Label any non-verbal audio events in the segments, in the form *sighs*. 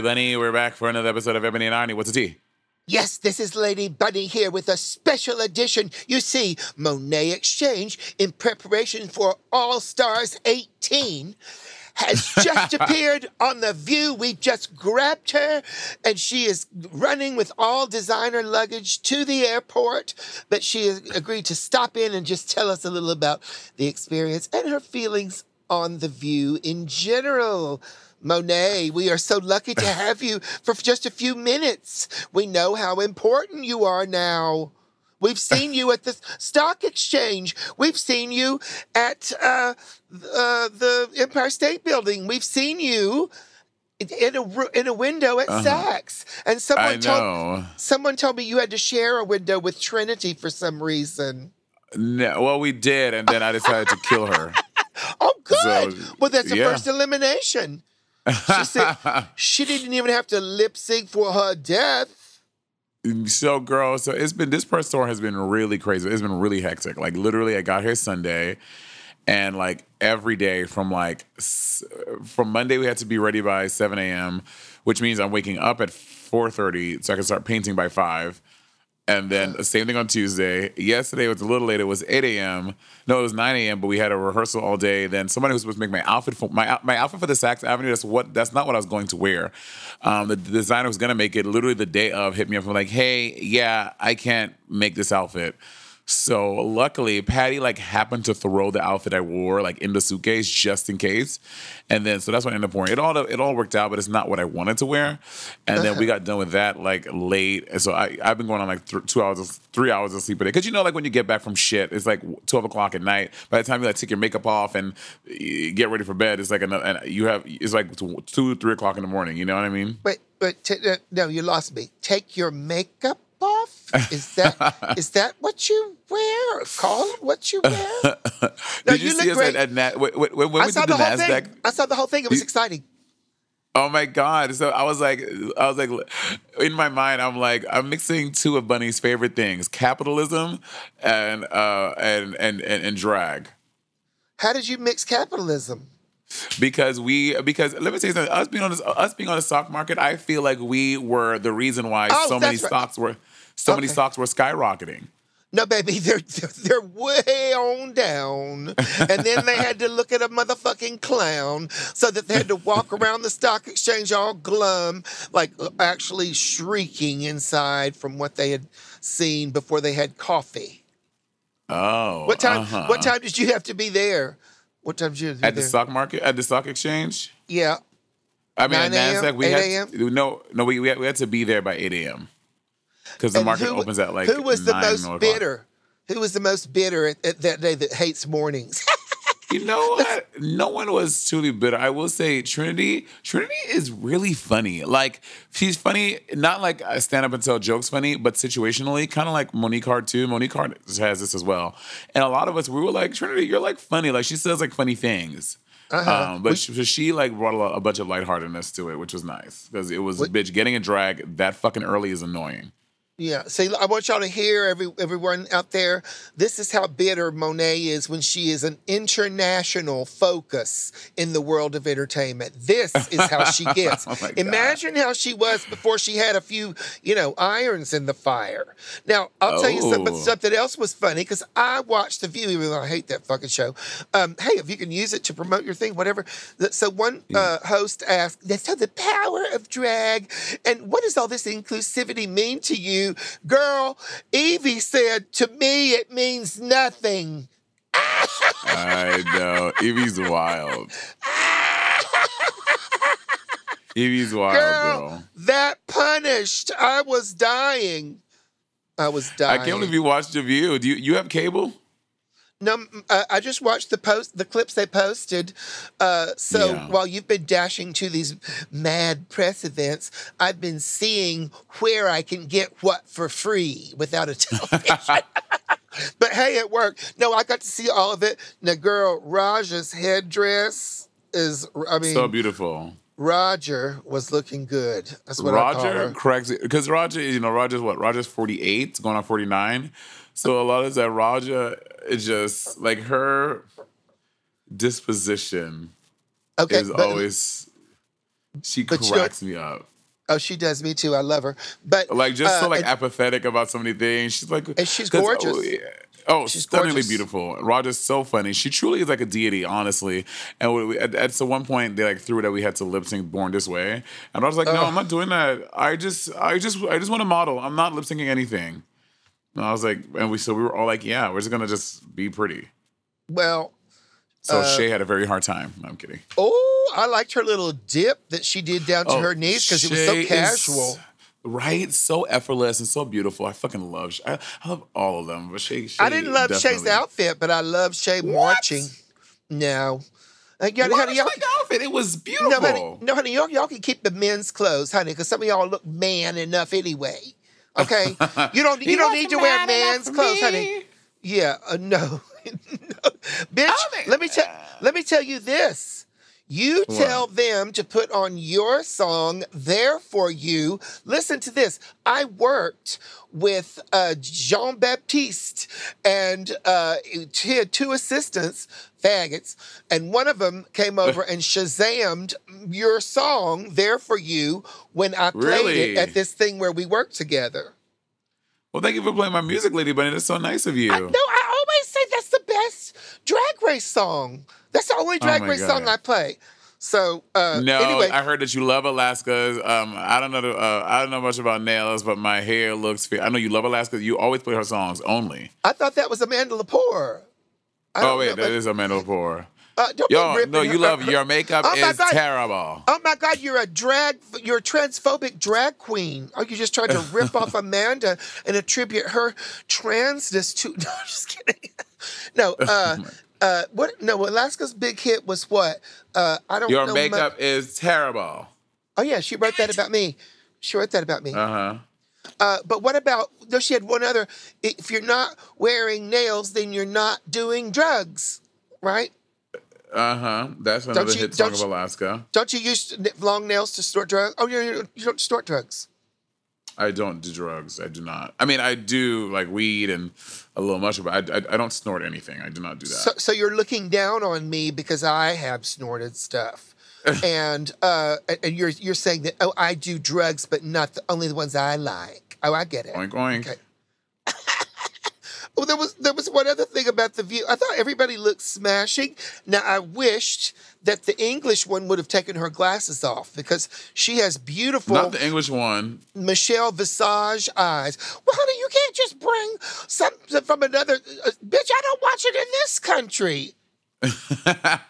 Lady Bunny. We're back for another episode of Ebony and Irony. What's the tea? Yes, this is Lady Bunny here with a special edition. You see, Monet X Change, in preparation for All Stars 18, has *laughs* just appeared on The View. We just grabbed her, and she is running with all designer luggage to the airport. But she has agreed to stop in and just tell us a little about the experience and her feelings on The View in general. Monet, we are so lucky to have you for just a few minutes. We know how important you are now. We've seen you at the stock exchange. We've seen you at uh, uh, the Empire State Building. We've seen you in a in a window at Saks. And someone Uh-huh. I told know. someone told me you had to share a window with Trinity for some reason. No, well, we did, and then I decided to kill her. *laughs* Oh, good. So, well, that's the yeah. first elimination. She said *laughs* she didn't even have to lip sync for her death. So, girl, so it's been this press tour has been really crazy. It's been really hectic. Like, literally, I got here Sunday, and like every day from like from Monday, we had to be ready by seven a.m., which means I'm waking up at four thirty so I can start painting by five. And then the same thing on Tuesday. Yesterday was a little late. It was 8 a.m. No, it was 9 a.m. But we had a rehearsal all day. Then somebody was supposed to make my outfit for my my outfit for the Saks Avenue. That's what. That's not what I was going to wear. Um, the, the designer was gonna make it literally the day of. Hit me up and like, hey, yeah, I can't make this outfit. So luckily, Patty like happened to throw the outfit I wore like in the suitcase just in case, and then so that's what I ended up wearing. It all it all worked out, but it's not what I wanted to wear. And then we *laughs* got done with that like late, and so I I've been going on like th- two hours, of, three hours of sleep a day. Because you know, like when you get back from shit, it's like twelve o'clock at night. By the time you like take your makeup off and get ready for bed, it's like another, and you have it's like two three o'clock in the morning. You know what I mean? But but t- uh, no, you lost me. Take your makeup off. Is that *laughs* is that what you wear? Call it what you wear? *laughs* No, Did you, you see look us great. at, at when, when when we did the the whole Nasdaq? thing. I saw the whole thing. It was You- exciting. Oh my god! So I was like, I was like, in my mind, I'm like, I'm mixing two of Bunny's favorite things: capitalism and uh and and and, and drag. How did you mix capitalism? Because we, because let me tell you something. Us being on this, us being on the stock market, I feel like we were the reason why Oh, so many right. stocks were, so many stocks were skyrocketing. No, baby, *laughs* they're, they're way on down, and then they had to look at a motherfucking clown, so that they had to walk *laughs* around the stock exchange all glum, like uh, actually shrieking inside from what they had seen before they had coffee. Oh. What time? uh-huh. What time did you have to be there? What time did you have to be At the stock market, at the stock exchange. yeah, I mean, at 9 a.m., Nasdaq, we 8 had no, no, we we had, we had to be there by eight a.m. because the market who- opens at like who was the most bitter? Who was the most bitter at, at that day that hates mornings? *laughs* You know what? No one was truly bitter. I will say Trinity. Trinity is really funny. Like she's funny, not like a stand up and tell jokes funny, but situationally, kind of like Monique Heart too. Monique Heart has this as well. And a lot of us, we were like, Trinity, you're like funny. Like she says like funny things. Uh-huh. Um, but she, she like brought a, a bunch of lightheartedness to it, which was nice because it was bitch getting a drag that fucking early is annoying. Yeah. See, I want y'all to hear every everyone out there. This is how bitter Monet is when she is an international focus in the world of entertainment. This is how she *laughs* gets. Oh my God. Imagine how she was before she had a few, you know, irons in the fire. Now, I'll tell you something. Oh. Something else was funny because I watched The View, even though I hate that fucking show. Um, hey, if you can use it to promote your thing, whatever. So one uh, host asked, "So the power of drag, and what does all this inclusivity mean to you, girl?" Yvie said, "To me, it means nothing." I know. Yvie's wild. Yvie's wild, Girl, girl. that punished. I was dying. I was dying. I can't believe you watched The View. Do you, you have cable? No, uh, I just watched the post, the clips they posted. Uh, so Yeah. while you've been dashing to these mad press events, I've been seeing where I can get what for free without a *laughs* television. *laughs* but hey, it worked. No, I got to see all of it. Now, girl, Raja's headdress is. I mean, so beautiful. Roger was looking good. That's what I call Roger corrects because Roger, you know, Roger's what? Roger's 48, going on 49. So a lot of that Roger is just like her disposition Okay, is but- always she cracks me up. Oh, she does me too. I love her. But Like just so uh, like and- apathetic about so many things. She's like And she's 'cause- gorgeous. Oh, yeah. Oh, She's stunningly gorgeous. beautiful. Roger's so funny. She truly is like a deity, honestly. And we, at, at so one point, they like threw it that we had to lip sync "Born This Way," and I was like, "No, I'm not doing that. I just, I just, I just want to model. I'm not lip syncing anything." And I was like, and we so we were all like, "Yeah, we're just gonna just be pretty." well, So Uh, Shea had a very hard time. No, I'm kidding. Oh, I liked her little dip that she did down to Oh, her knees because it was so Shea is- casual. Right, so effortless and so beautiful. I fucking love. I, I love all of them, but Shea. Shea I didn't love Shea's outfit, but I love Shea marching. No. Uh, you gotta- What honey, was y'all, like outfit? It was beautiful. no, honey, no, honey, y'all, y'all can keep the men's clothes, honey, because some of y'all look man enough anyway. Okay, *laughs* you don't you don't need to wear man's clothes, honey. Yeah, uh, no, *laughs* no. bitch. think- Let me tell let me tell you this. You tell them to put on your song, There For You. Listen to this. I worked with uh, Jean Baptiste, and uh, he had two assistants, faggots, and one of them came over and shazammed your song, There For You, when I played Really? it at this thing where we worked together. Well, thank you for playing my music, Lady Bunny. That's so nice of you. I, no, I always say that's the best drag race song. That's the only drag Oh race God. song I play. So uh, No, anyway, I heard that you love Alaska. Um, I don't know. The, uh, I don't know much about nails, but my hair looks. Fe- I know you love Alaska. You always play her songs only. I thought that was Amanda Lepore. I Oh wait, know, that is Amanda Lepore. uh, Yo, no, her- you love your makeup Oh is God. terrible. Oh my God, you're a drag, you're a transphobic drag queen. Are you just trying to rip off *laughs* Amanda and attribute her transness to? *laughs* No, I'm just kidding. No, uh, uh, what? No, Alaska's big hit was what? Uh, I don't Your know. makeup mu- is terrible. oh yeah, she wrote that about me. She wrote that about me. Uh huh. Uh, but what about? No, she had one other. If you're not wearing nails, then you're not doing drugs, right? Uh huh. That's another you- hit song don't of Alaska. Don't you use long nails to store drugs? Oh, you- you don't store drugs. I don't do drugs. I do not. I mean, I do like weed and a little much, but I, I, I don't snort anything. I do not do that. So, so you're looking down on me because I have snorted stuff, *laughs* and uh, and you're you're saying that oh I do drugs, but not the, only the ones I like. Oh, I get it. oink oink. Okay. Oh, there was there was one other thing about the view. I thought everybody looked smashing. Now I wished that the English one would have taken her glasses off because she has beautiful Not the English one. Michelle Visage eyes. Well, honey, you can't just bring something from another. Uh, bitch, I don't watch it in this country. *laughs*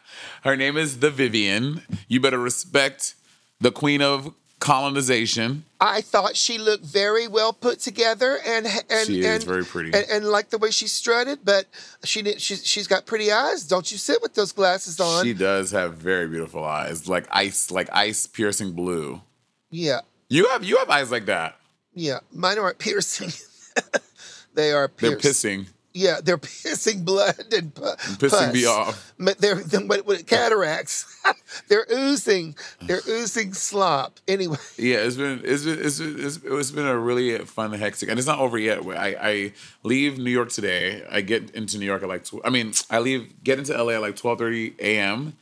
Her name is the Vivienne. You better respect the queen of colonization. I thought she looked very well put together and and She is and, very pretty. and, and like the way she strutted, but she did. She's she's got pretty eyes. Don't you sit with those glasses on? She does have very beautiful eyes, like ice, like ice piercing blue. yeah, You have you have eyes like that. yeah. Mine aren't *laughs* piercing. they are They're pissing, Yeah, they're *laughs* pissing blood and pu- pissing me off. But They're, they're cataracts. *laughs* they're oozing. They're oozing slop. Anyway, Yeah, it's been it's been it's been, it's, it's been a really fun hectic, and it's not over yet. I I leave New York today. I get into New York at like tw- I mean I leave get into LA at like twelve thirty a.m.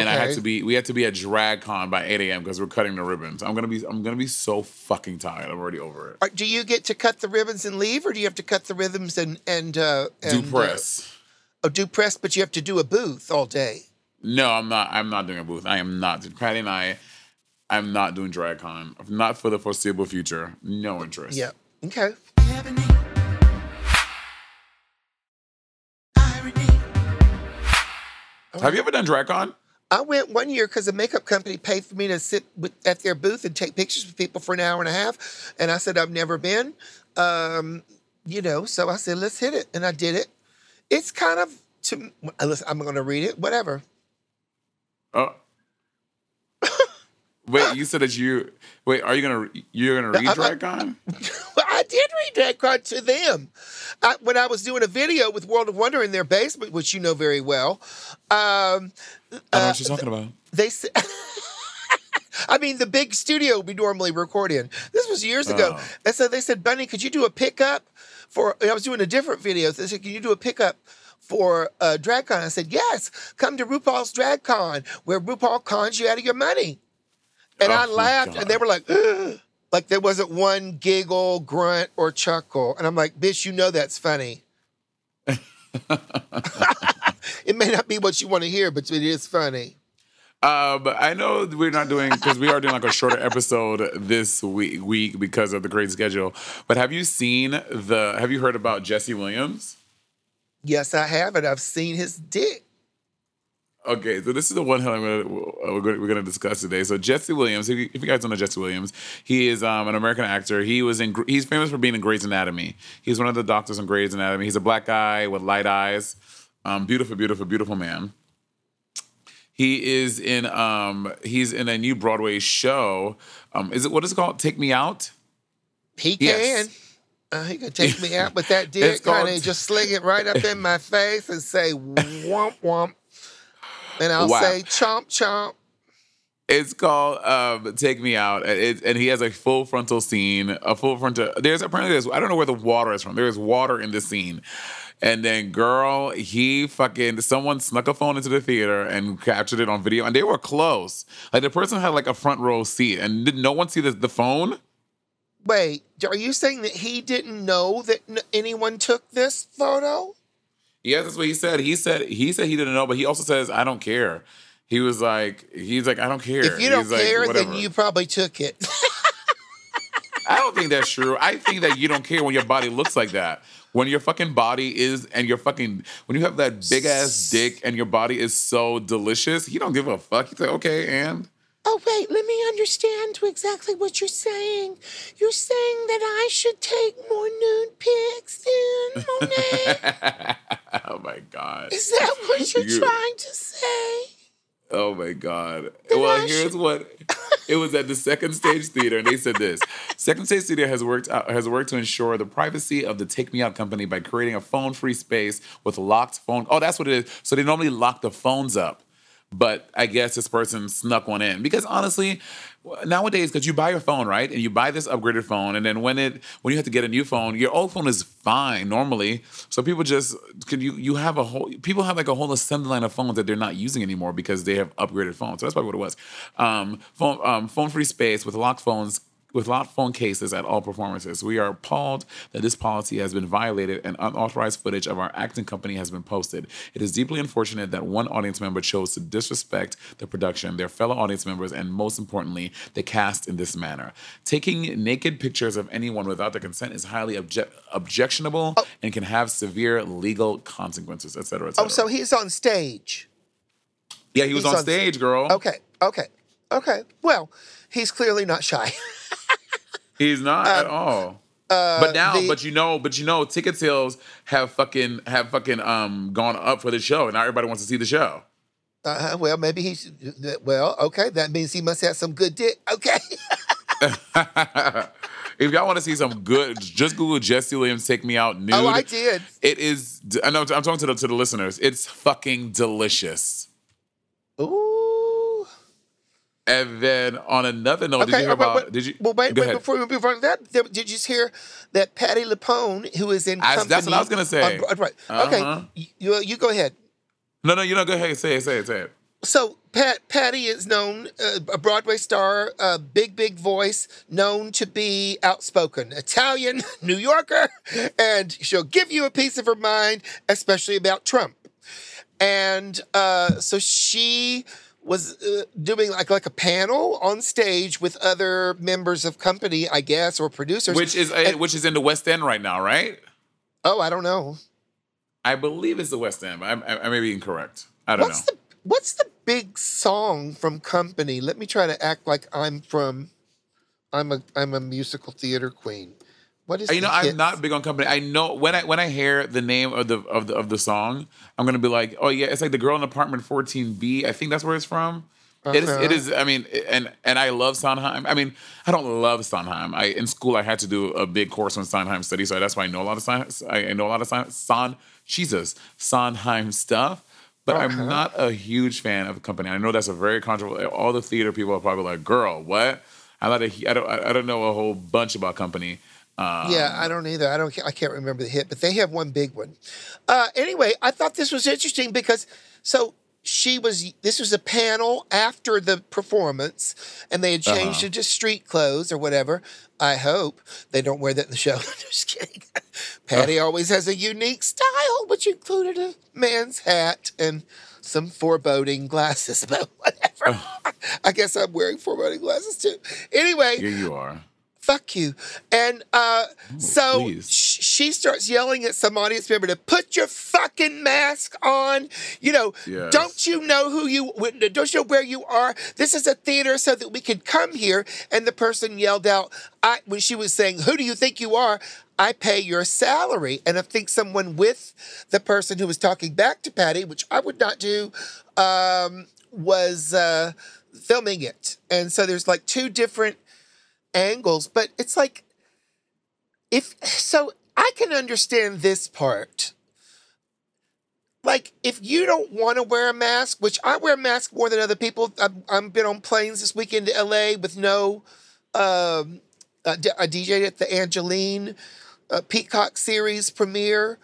And I had to be we had to be at DragCon by eight a.m. because we're cutting the ribbons. I'm gonna be I'm gonna be so fucking tired. I'm already over it. are- do you get to cut the ribbons and leave, or do you have to cut the rhythms and and uh, and Do press. Uh, oh, do press, but you have to do a booth all day. No, I'm not. I'm not doing a booth. I am not. Patty and I, I'm not doing DragCon. Not for the foreseeable future. No interest. Yeah. Okay. Have you ever done DragCon? I went one year because a makeup company paid for me to sit with, at their booth and take pictures with people for an hour and a half. And I said, I've never been. Um, you know, so I said, let's hit it. And I did it. It's kind of, to, listen, I'm going to read it, whatever. Oh. Wait, you said that you wait. Are you gonna you're gonna read DragCon? Well, *laughs* I did read card to them. I, when I was doing a video with World of Wonder in their basement, which you know very well, um, I don't know what you're talking about. they said, *laughs* I mean, the big studio we normally record in. This was years ago. Oh. And so they said, Bunny, could you do a pickup for, I was doing a different video. They said, can you do a pickup for uh, DragCon? I said, yes, come to RuPaul's DragCon where RuPaul cons you out of your money. And Oh, I laughed God. and they were like, *gasps* like there wasn't one giggle, grunt, or chuckle. And I'm like, bitch, you know that's funny. *laughs* *laughs* it may not be what you want to hear, but it is funny. Uh, but I know we're not doing because we are doing like a shorter episode this week week because of the crazy schedule. But have you seen the? Have you heard about Jesse Williams? Yes, I have it. I've seen his dick. Okay, so this is the one I'm gonna, we're gonna we're gonna discuss today. So Jesse Williams, if you, if you guys don't know Jesse Williams, he is um, an American actor. He was in he's famous for being in Grey's Anatomy. He's one of the doctors in Grey's Anatomy. He's a black guy with light eyes, um, beautiful, beautiful, beautiful man. He is in um he's in a new Broadway show. Um, is it what is it called? Take Me Out. He Yes. can. Uh, he can take me out but that *laughs* dick, called- honey. Just sling it right up in my face and say womp womp. And I'll Wow. say chomp chomp. It's called um, "Take Me Out," and it, and he has a full frontal scene, a full frontal. There's apparently there's I don't know where the water is from. There is water in the scene, and then girl, he fucking someone snuck a phone into the theater and captured it on video, and they were close. Like the person had like a front row seat, and did no one see the, the phone? Wait, are you saying that he didn't know that anyone took this photo? Yes, that's what he said. He said he said he didn't know, but he also says I don't care. He was like, he's like, I don't care. If you don't He's like, care, then you probably took it. *laughs* I don't think that's true. I think that you don't care when your body looks like that. When your fucking body is and your fucking when you have that big ass dick and your body is so delicious, he don't give a fuck. He's like, okay, and Oh, wait, let me understand exactly what you're saying. You're saying that I should take more nude pics then, Monet? *laughs* oh my god. Is that what you're You- trying to say? Oh my god. Well, I here's should- what it was at the Second Stage Theater, and they said this: Second Stage Theater has worked out, has worked to ensure the privacy of the Take Me Out company by creating a phone-free space with locked phone. Oh, that's what it is. So they normally lock the phones up. But I guess this person snuck one in because honestly, nowadays, because you buy your phone right, and you buy this upgraded phone, and then when it when you have to get a new phone, your old phone is fine normally. So people just could you you have a whole people have like a whole assembly line of phones that they're not using anymore because they have upgraded phones. So that's probably what it was. Um, phone um, phone free space with locked phones without phone cases at all performances. We are appalled that this policy has been violated and unauthorized footage of our acting company has been posted. It is deeply unfortunate that one audience member chose to disrespect the production, their fellow audience members, and most importantly, the cast in this manner. Taking naked pictures of anyone without their consent is highly obje- objectionable oh. and can have severe legal consequences, et cetera, et cetera. Oh, so he's on stage. yeah, he was on on- stage, girl. Okay, okay, okay. Well, he's clearly not shy. *laughs* He's not at all. but now, Um, uh, the- but you know, but you know, ticket sales have fucking have fucking um gone up for the show, and now everybody wants to see the show. Uh-huh, well, maybe he's well. Okay, that means he must have some good dick. Okay. *laughs* if y'all want to see some good, just Google Jesse Williams "Take Me Out" nude. Oh, I did. It is. I know. I'm talking to the to the listeners. It's fucking delicious. Ooh. And then on another note, did you hear uh, about? but- did you? Well, wait, wait before we move on to that, did you hear that Patti LuPone, who is in I- company, that's what I was gonna say. on- right. Uh-huh. Okay. You, you go ahead. No, no, you know. Go ahead. Say it. Say it. Say it. So Pat Patti is known uh, a Broadway star, a big big voice, known to be outspoken, Italian, *laughs* New Yorker, and she'll give you a piece of her mind, especially about Trump. And uh, so she was uh, doing like like a panel on stage with other members of company, I guess, or producers. Which is uh, And- which is in the West End right now, right? oh, I don't know. I believe it's the West End, I, I, I may be incorrect. I don't What's know. the What's the big song from Company? Let me try to act like I'm from. I'm a I'm a musical theater queen. What is Uh, You know, the I'm not big on company. I know when I when I hear the name of the of the of the song, I'm gonna be like, oh yeah, it's like the girl in apartment 14B. I think that's where it's from. It is. It is. I mean, and and I love Sondheim. I mean, I don't love Sondheim. I in school I had to do a big course on Sondheim studies, so that's why I know a lot of Son. I know a lot of Son. Son Jesus Sondheim stuff. But I'm not a huge fan of company. I know that's a very controversial. All the theater people are probably like, "Girl, what?" I'm not a, I don't. I don't know a whole bunch about company. Um, Yeah, I don't either. I don't. I can't remember the hit, but they have one big one. Uh, anyway, I thought this was interesting because so she was. This was a panel after the performance, and they had changed Uh-huh. it to street clothes or whatever. I hope they don't wear that in the show. *laughs* Just kidding. Patti always has a unique style, which included a man's hat and some foreboding glasses, *laughs* but whatever. I guess I'm wearing foreboding glasses too. Anyway, Here you are. Fuck you. And uh, so sh- she starts yelling at some audience member to put your fucking mask on. You know, Yes. don't you know who you, don't you know where you are? This is a theater so that we can come here. And the person yelled out, I, when she was saying, who do you think you are? I pay your salary. And I think someone with the person who was talking back to Patti, which I would not do, um, was uh, filming it. And so there's like two different angles, but it's like if so I can understand this part. Like if you don't want to wear a mask, which I wear a mask more than other people. I've, I've been on planes this weekend to LA with no um, a DJ at the Angelyne uh, Peacock series premiere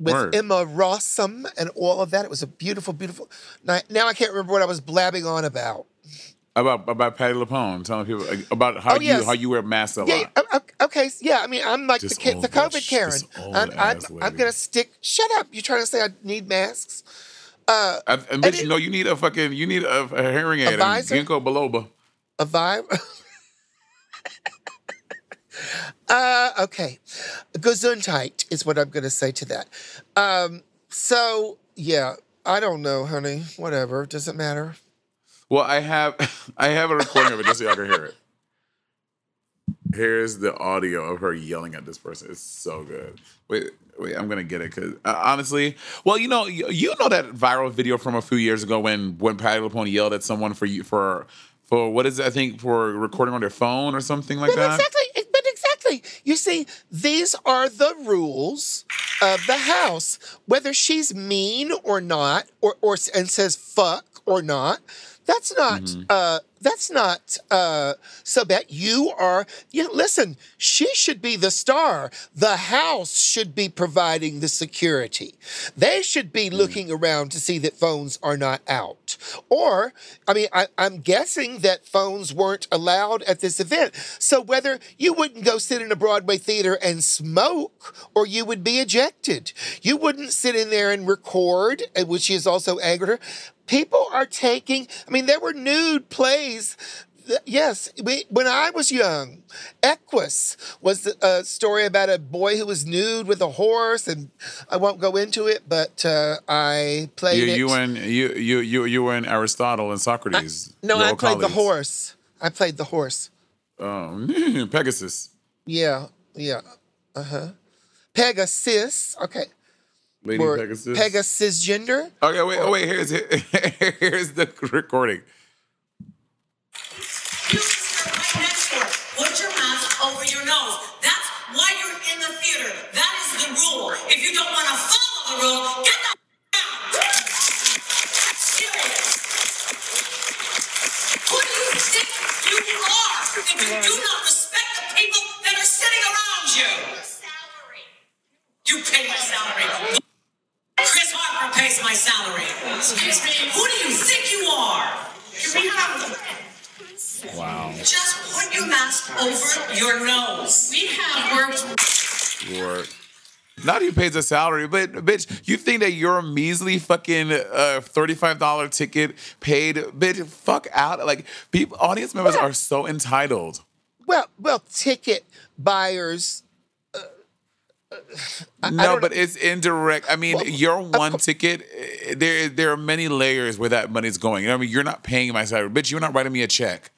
with Word. Emmy Rossum and all of that. It was a beautiful, beautiful night. Now I can't remember what I was blabbing on about. About about Patti LuPone, telling people about how Oh, yes. you how you wear masks a Yeah, lot. yeah, okay, yeah. I mean, I'm like the This kid, the COVID bitch, Karen. I'm, I'm, I'm gonna stick. Shut up! You're trying to say I need masks? Uh, I, and and bitch, it- you you need a fucking you need a, a hearing aid. and visor? Ginkgo biloba. a vibe. *laughs* uh, okay, Gesundheit is what I'm gonna say to that. Um, so yeah, I don't know, honey. Whatever, doesn't matter. Well, I have *laughs* I have a recording of it just so y'all can hear it. Here's the audio of her yelling at this person. It's so good. Wait, wait, I'm gonna get it because uh, honestly, well, you know, you, you know that viral video from a few years ago when when Patti LuPone yelled at someone for you for for what is it? I think for recording on their phone or something like But that. exactly, but exactly. You see, these are the rules of the house. Whether she's mean or not, or or and says fuck or not, that's not Mm-hmm. uh that's not uh, so bad. You are, you know, listen, she should be the star. The house should be providing the security. They should be looking around to see that phones are not out. Or, I mean, I, I'm guessing that phones weren't allowed at this event. So whether you wouldn't go sit in a Broadway theater and smoke, or you would be ejected. You wouldn't sit in there and record, uh, which is also angered her. People are taking, I mean, there were nude plays. Yes, we, when I was young, Equus was a story about a boy who was nude with a horse, and I won't go into it, but uh, I played You, it. you and you you you you were in Aristotle and Socrates. no, I played the horse. I played the horse. Um, *laughs* Pegasus. Yeah, yeah, uh huh. Pegasus. Okay. Lady Or Pegasus. Pegasus gender. Okay, wait, oh, wait. Here's *laughs* here's the recording. You sit right next door. Put your mask over your nose. That's why you're in the theater. That is the rule. If you don't want to follow the rule, get the out. Who do you think you are if you do not respect the people that are sitting around you? Salary. You pay my salary. Chris Harper pays my salary. Excuse me. Who do you think you are? We have Wow. just put your mask over your nose. We have worked. Lord. Not even pays a salary, but bitch, you think that your measly fucking uh, thirty-five dollar ticket paid, bitch, fuck out. Like people, audience members are so entitled. Well, well, ticket buyers. No, don't but it's indirect. I mean, Well, your one ticket, eh, there there are many layers where that money's going. You know what I mean? You're not paying my salary, bitch. You're not writing me a check.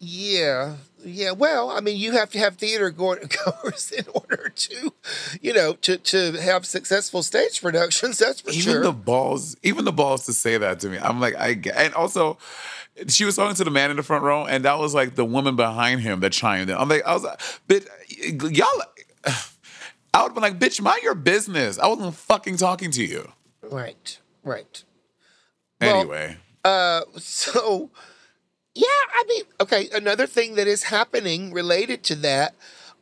Yeah, yeah. Well, I mean, you have to have theater *laughs* goers in order to, you know, to to have successful stage productions. That's for even sure. the balls, even the balls to say that to me. I'm like, I get, and also, she was talking to the man in the front row, and that was like the woman behind him that chimed in. I'm like, I was like, but y'all, *sighs* I would have been like, bitch, mind your business. I wasn't fucking talking to you. right, right. Well, uh, *laughs* So, yeah, I mean, okay, another thing that is happening related to that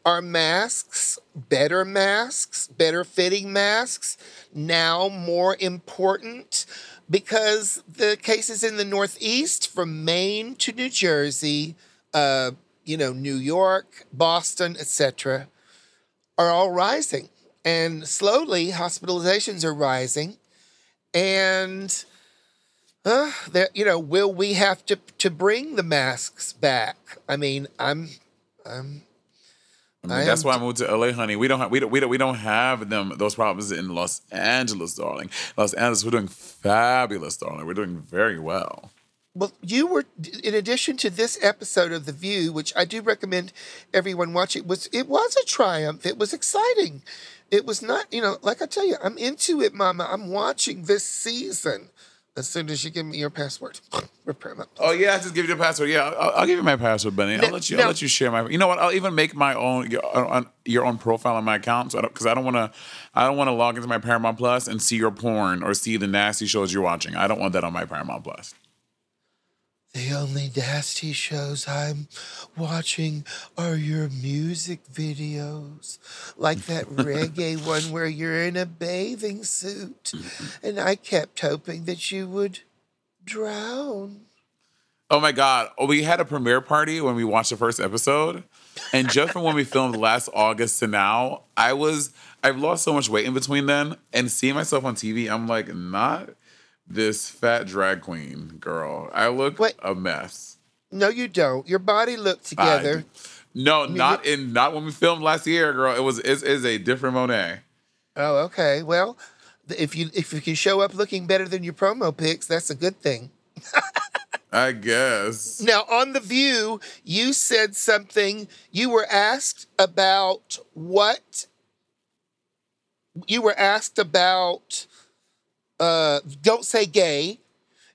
are masks, better masks, better fitting masks, now more important because the cases in the Northeast from Maine to New Jersey, uh, you know, New York, Boston, etc., are all rising. And slowly hospitalizations are rising. And uh, there, you know, will we have to to bring the masks back? I mean, I'm, I'm. I mean, I that's am why I moved to LA, honey. We don't have we don't, we don't we don't have them those problems in Los Angeles, darling. Los Angeles, we're doing fabulous, darling. We're doing very well. Well, you were in addition to this episode of The View, which I do recommend everyone watch. It was it was a triumph. It was exciting. It was not, you know, like I tell you, I'm into it, Mama. I'm watching this season. As soon as you give me your password, *laughs* repair my. Oh yeah, I just give you the password. Yeah, I'll, I'll give you my password, Benny. I'll let you. I'll let you share my. You know what? I'll even make my own your, your own profile on my account, so because I don't want to. I don't want to log into my Paramount Plus and see your porn or see the nasty shows you're watching. I don't want that on my Paramount Plus. The only nasty shows I'm watching are your music videos, like that *laughs* reggae one where you're in a bathing suit, and I kept hoping that you would drown. Oh my god! Oh, we had a premiere party when we watched the first episode, and just from when we filmed last August to now, I was I've lost so much weight in between then, and seeing myself on TV, I'm like, not this fat drag queen girl. I look Wait. a mess. No, you don't. Your body looked I- together. no, not in not when we filmed last year, girl. It was it is a different Monet. Oh, okay. Well, if you if you can show up looking better than your promo pics, that's a good thing. I guess. Now, on The View, you said something. You were asked about what? You were asked about, uh, don't say gay.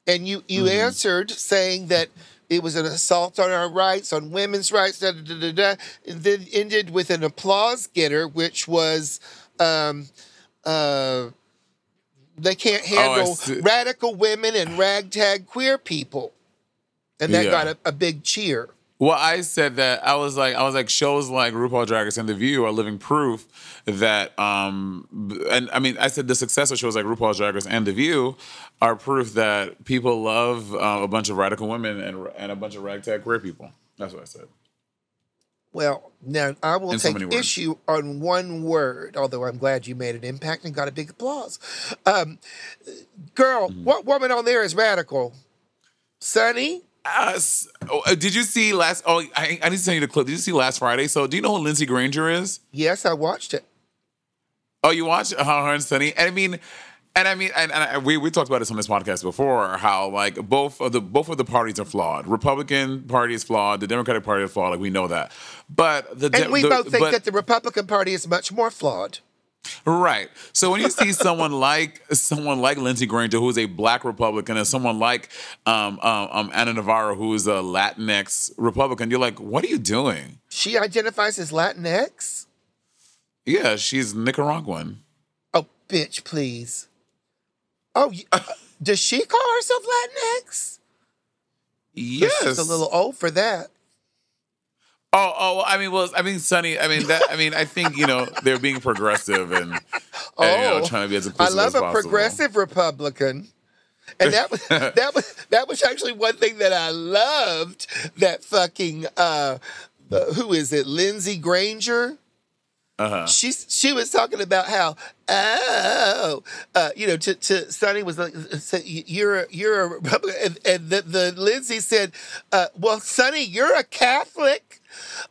And you, you answered saying that it was an assault on our rights, on women's rights, da da da da da. And then ended with an applause getter, which was, um, uh, they can't Oh, handle see. radical women and ragtag queer people. and that Yeah. got a, a big cheer. Well, I said that I was like, I was like, shows like RuPaul Drag Race and The View are living proof that, um, and I mean, I said the successful shows like RuPaul Drag Race and The View are proof that people love uh, a bunch of radical women and and a bunch of ragtag queer people. That's what I said. Well, now I will In take words. issue on one word, although I'm glad you made an impact and got a big applause. Um, girl, Mm-hmm. what woman on there is radical? Sunny? Uh, s- oh, uh, did you see last? Oh, I, I need to send you the clip. Did you see last Friday? So, do you know who Lindsey Granger is? Yes, I watched it. Oh, you watched uh, her and Sunny? And I mean, and I mean, and, and I, we we talked about this on this podcast before. How like both of the both of the parties are flawed. Republican Party is flawed. The Democratic Party is flawed. Like we know that. But the And we the- both think but- that the Republican Party is much more flawed. Right. So when you see someone like someone like Lindsey Granger, who is a black Republican, and someone like um, um, um, Ana Navarro, who is a Latinx Republican, you're like, what are you doing? She identifies as Latinx? Yeah, she's Nicaraguan. Oh, bitch, please. Oh, uh, *laughs* does she call herself Latinx? Yes. She's a little old for that. Oh, oh. I mean, well, I mean, Sunny. I mean, that. I mean, I think you know they're being progressive and, *laughs* and, you know Oh, trying to be as a progressive. I love as a possible. progressive Republican. And that was *laughs* that was that was actually one thing that I loved. That fucking uh, uh who is it? Lindsey Granger. Uh-huh. She's she was talking about how oh uh, you know to to Sunny was like you're a, you're a Republican and, and the, the Lindsey said uh, well Sunny you're a Catholic.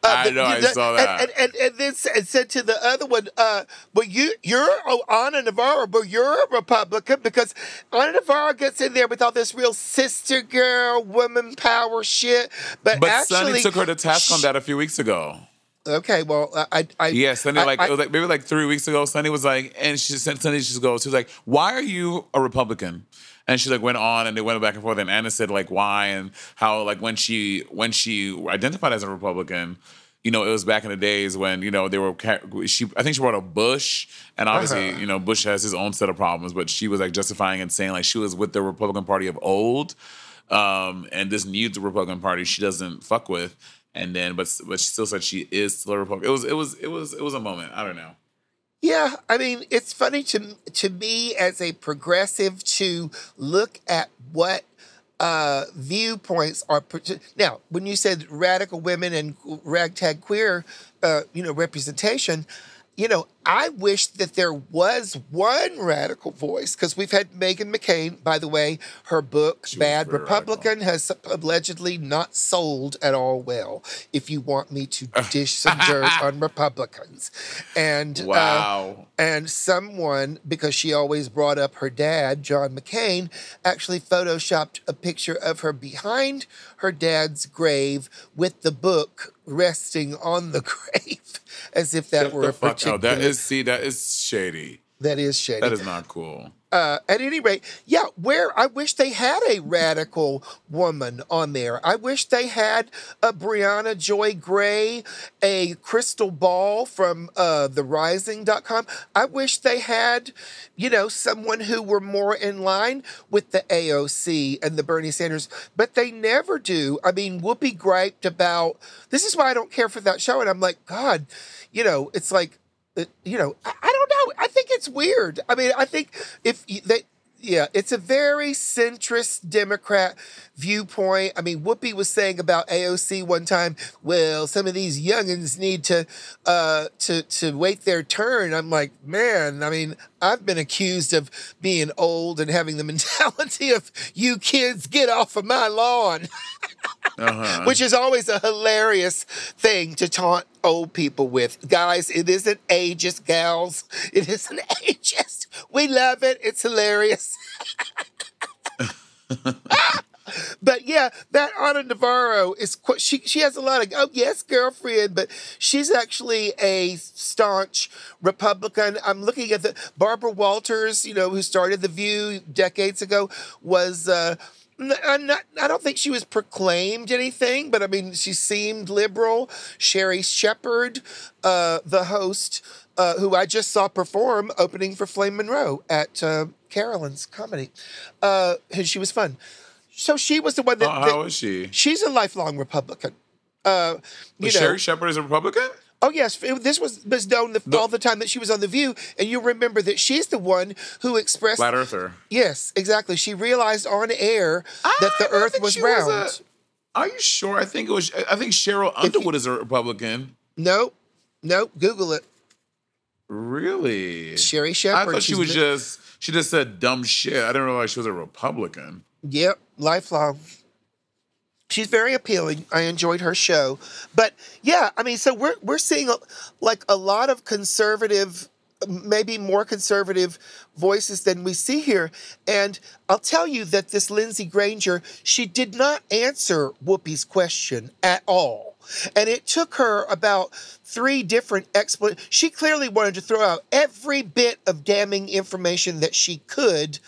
Uh, I the- know, I the- saw and- that. And, and, and then said to the other one, uh, well, you, you're oh, Ana Navarro, but you're a Republican because Ana Navarro gets in there with all this real sister girl, woman power shit. But, But actually, Sunny took her to task on that a few weeks ago. Okay, well, I, I, Yeah, Sunny I- like I- it was like maybe like three weeks ago. Sunny was like, and she sent Sunny. She goes, she was like, "Why are you a Republican?" And she like went on, and they went back and forth. And Ana said like why and how like when she when she identified as a Republican, you know, it was back in the days when you know they were. She I think she brought up Bush, and obviously Uh-huh. you know Bush has his own set of problems, but she was like justifying and saying like she was with the Republican Party of old, um, and this new Republican Party she doesn't fuck with. And then, but but she still said she is still a Republican. It was it was it was it was a moment. I don't know. Yeah, I mean, it's funny to to me as a progressive to look at what uh, viewpoints are. Now, when you said radical women and ragtag queer, uh, you know, representation, you know, I wish that there was one radical voice because we've had Meghan McCain. By the way, her book was "Bad Republican" has allegedly not sold at all well. If you want me to *laughs* dish some dirt on Republicans, and uh, Wow. and someone, because she always brought up her dad, John McCain, actually photoshopped a picture of her behind her dad's grave with the book resting on the *laughs* grave, as if that Shut were a particular. Is see that is shady. that is shady. That is not cool. uh, at any rate, yeah, where I wish they had a radical woman on there. I wish they had a Briahna Joy Gray, a Krystal Ball from uh, therising.com. I wish they had, you know, someone who were more in line with the AOC and the Bernie Sanders, but they never do. I mean, Whoopi griped about this is why I don't care for that show. And I'm like, God, you know, it's like, you know, I, I don't know. I think it's weird. I mean, I think if they, yeah, it's a very centrist Democrat viewpoint. I mean, Whoopi was saying about AOC one time. Well, some of these youngins need to uh, to to wait their turn. I'm like, man. I mean, I've been accused of being old and having the *laughs* mentality of you kids get off of my lawn Uh-huh. *laughs* which is always a hilarious thing to taunt old people with. Guys, it isn't ageist, gals. It isn't *laughs* ageist. We love it. It's hilarious. but yeah, that Ana Navarro is she she has a lot of oh yes girlfriend, but she's actually a staunch Republican. I'm looking at the Barbara Walters, you know, who started the View decades ago, was. Uh, I'm not, I don't think she was proclaimed anything, but I mean, she seemed liberal. Sherri Shepherd, uh, the host, uh, who I just saw perform opening for Flame Monroe at uh, Caroline's comedy, uh, and she was fun. So she was the one that. Oh, that- how is she? She's a lifelong Republican. Uh, you know. Sherri Shepherd is a Republican? Oh yes, it- this was was known the, all the time that she was on the View, and you remember that she's the one who expressed. Flat Earther. Yes, exactly. She realized on air that the Earth was round. a- are you sure? I think it was. I think Sheryl Underwood is a Republican. No, no. Google it. Really? Sherri Shepherd. I thought she was been- just. She just said dumb shit. I didn't realize she was a Republican. Yep, lifelong. She's very appealing. I enjoyed her show, but yeah, I mean, so we're we're seeing a, like a lot of conservative, maybe more conservative voices than we see here. And I'll tell you that this Lindsey Granger, she did not answer Whoopi's question at all. And it took her about three different explanations. She clearly wanted to throw out every bit of damning information that she could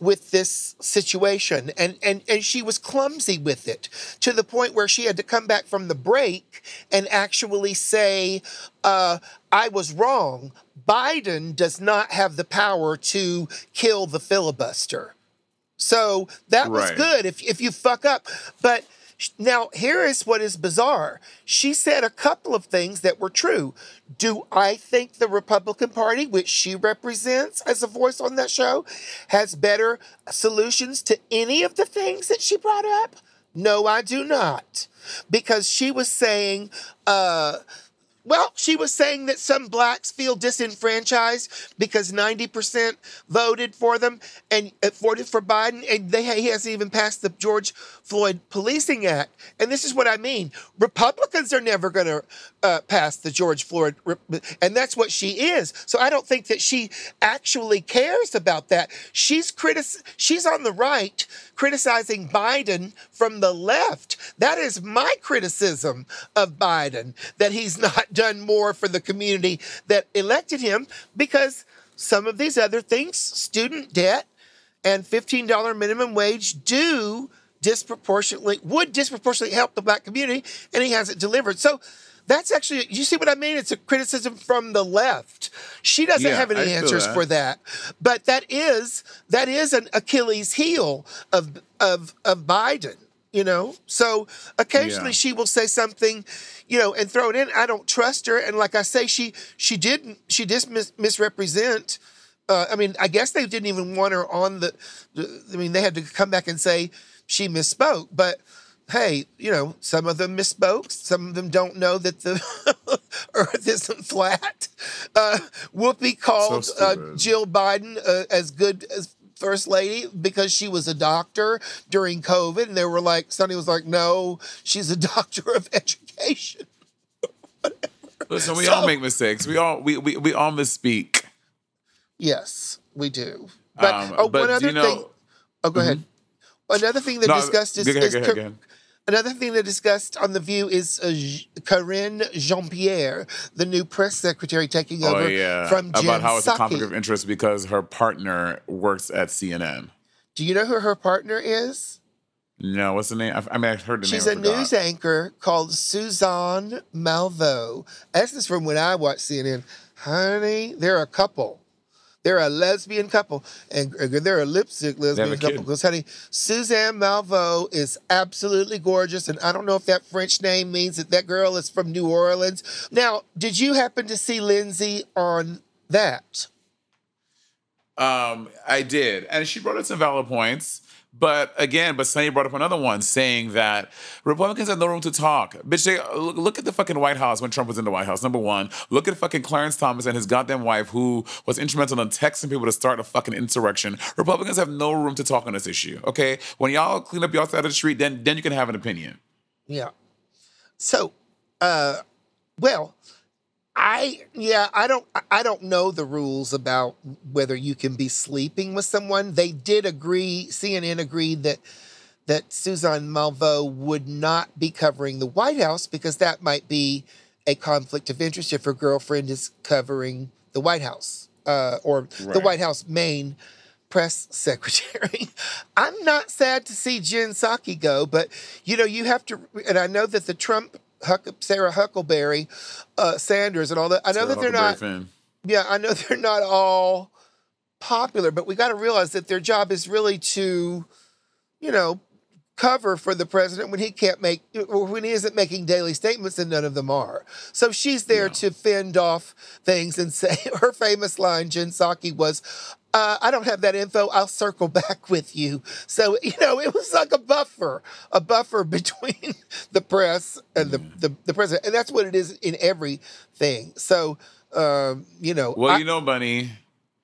with this situation. And and and she was clumsy with it to the point where she had to come back from the break and actually say uh, i was wrong. Biden does not have the power to kill the filibuster. So that was good if, if you fuck up. But now here is what is bizarre. She said a couple of things that were true. Do i think the republican party which she represents as a voice on that show has better solutions to any of the things that she brought up? No i do not. Because she was saying uh well, she was saying that some blacks feel disenfranchised because 90% voted for them and uh, voted for Biden, and they, he hasn't even passed the George Floyd Policing Act. And this is what I mean Republicans are never going to uh, pass the George Floyd, and that's what she is. So I don't think that she actually cares about that. She's critic- she's on the right criticizing Biden from the left. That is my criticism of Biden, that he's *laughs* not done more for the community that elected him because some of these other things, student debt and $15 minimum wage, do disproportionately, would disproportionately help the black community, and he hasn't delivered. So that's actually, you see what I mean? It's a criticism from the left. She doesn't Yeah, have any I answers that. for that. But that is that is an Achilles heel of of of Biden, you know. So occasionally Yeah. she will say something, you know, and throw it in. I don't trust her, and like I say, she she didn't she did mis- misrepresent. Uh, I mean, I guess they didn't even want her on the, the. I mean, they had to come back and say she misspoke, but hey, you know, some of them misspoke. Some of them don't know that the *laughs* Earth isn't flat. Uh, Whoopi called So uh. Jill Biden uh, as good as first lady because she was a doctor during COVID, and they were like, Sunny was like, no, she's a doctor of *laughs* education. Listen, we So- all make mistakes. We all we we, we all misspeak. Yes, we do. But, Um, oh, but one other you know- thing. Oh, go ahead. Another thing that No, discussed is, ahead, is go ahead, Cor- go ahead. Another thing they discussed on the View is uh, Corinne Jean Pierre, the new press secretary taking Oh over yeah, from Jen about how it's a Psaki. conflict of interest because her partner works at CNN. Do you know who her partner is? No, what's the name? I, I mean, I heard the She's name. a I forgot. news anchor called Suzanne Malveaux. This is from when I watched CNN. Honey, they're a couple. They're a lesbian couple, and they're a lipstick lesbian couple. Because, honey, Suzanne Malveaux is absolutely gorgeous, and I don't know if that French name means that that girl is from New Orleans. Now, did you happen to see Lindsey on that? Um, I did, and she brought up some valid points. But again, but Sunny brought up another one saying that Republicans have no room to talk. Bitch, they, look, look at the fucking White House when Trump was in the White House. Number one, look at fucking Clarence Thomas and his goddamn wife, who was instrumental in texting people to start a fucking insurrection. Republicans have no room to talk on this issue. Okay, when y'all clean up y'all side of the street, then then you can have an opinion. Yeah. So, uh, well, I yeah, I don't I don't know the rules about whether you can be sleeping with someone. They did agree. CNN agreed that that Suzanne Malveaux would not be covering the White House because that might be a conflict of interest if her girlfriend is covering the White House uh, or the White House main press *laughs* secretary. I'm not sad to see Jen Psaki go, but you know, you have to, and I know that the Trump, Huck, Sarah Huckleberry, uh, Sanders, and all that. I know that they're not. Finn. Yeah, I know *laughs* they're not all popular, but we got to realize that their job is really to, you know, cover for the president when he can't make or when he isn't making daily statements and none of them are. So she's there Yeah. to fend off things and say *laughs* her famous line, Jen Psaki, was, uh, I don't have that info. I'll circle *laughs* back with you. So, you know, it was like a buffer, a buffer *laughs* between the press and the, the, the president. And that's what it is in everything. So, um, you know, Well, I- you know, Bunny,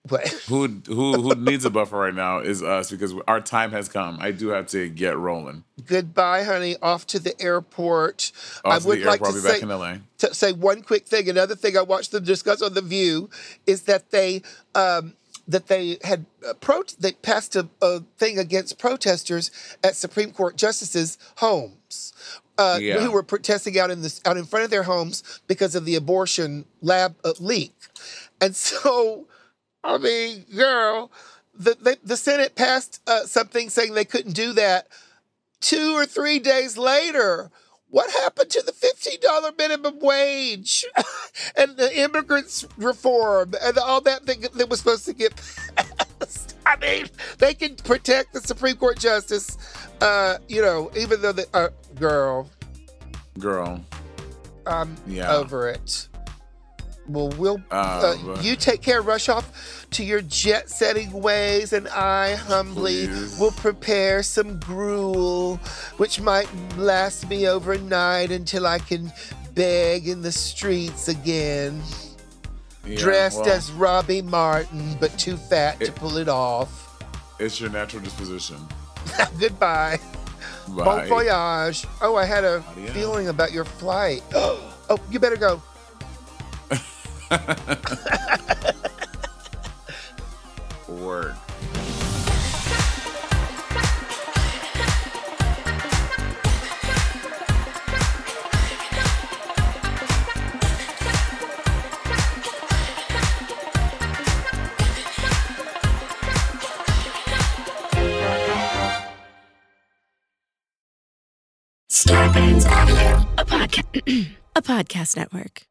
but *laughs* who who who needs a buffer right now is us because our time has come. I do have to get rolling. goodbye, honey. Off to the airport. Off to the airport. I'll be say, back in LA. to say one quick thing. Another thing I watched them discuss on the View is that they um, that they had uh, pro they passed a, a thing against protesters at Supreme Court justices' homes. Uh, Yeah. Who were protesting out in this out in front of their homes because of the abortion lab uh, leak, and so I mean, girl, the the, the Senate passed uh, something saying they couldn't do that. Two or three days later, what happened to the fifteen dollar minimum wage *laughs* and the immigrants reform and all that thing that was supposed to get passed? *laughs* I mean, they can protect the Supreme Court justice, uh, you know, even though the uh, girl, Girl. I'm Yeah. over it. Well, we'll Uh, uh, you take care. Rush off to your jet setting ways, and I humbly Please. will prepare some gruel, which might last me overnight until I can beg in the streets again, Yeah, dressed well, as Robbie Martin, but too fat to pull it off. it's your natural disposition. *laughs* Goodbye. Bon voyage. Oh, I had a Adios. feeling about your flight. *gasps* oh, you better go. Avenue. a podcast *clears throat* a podcast network.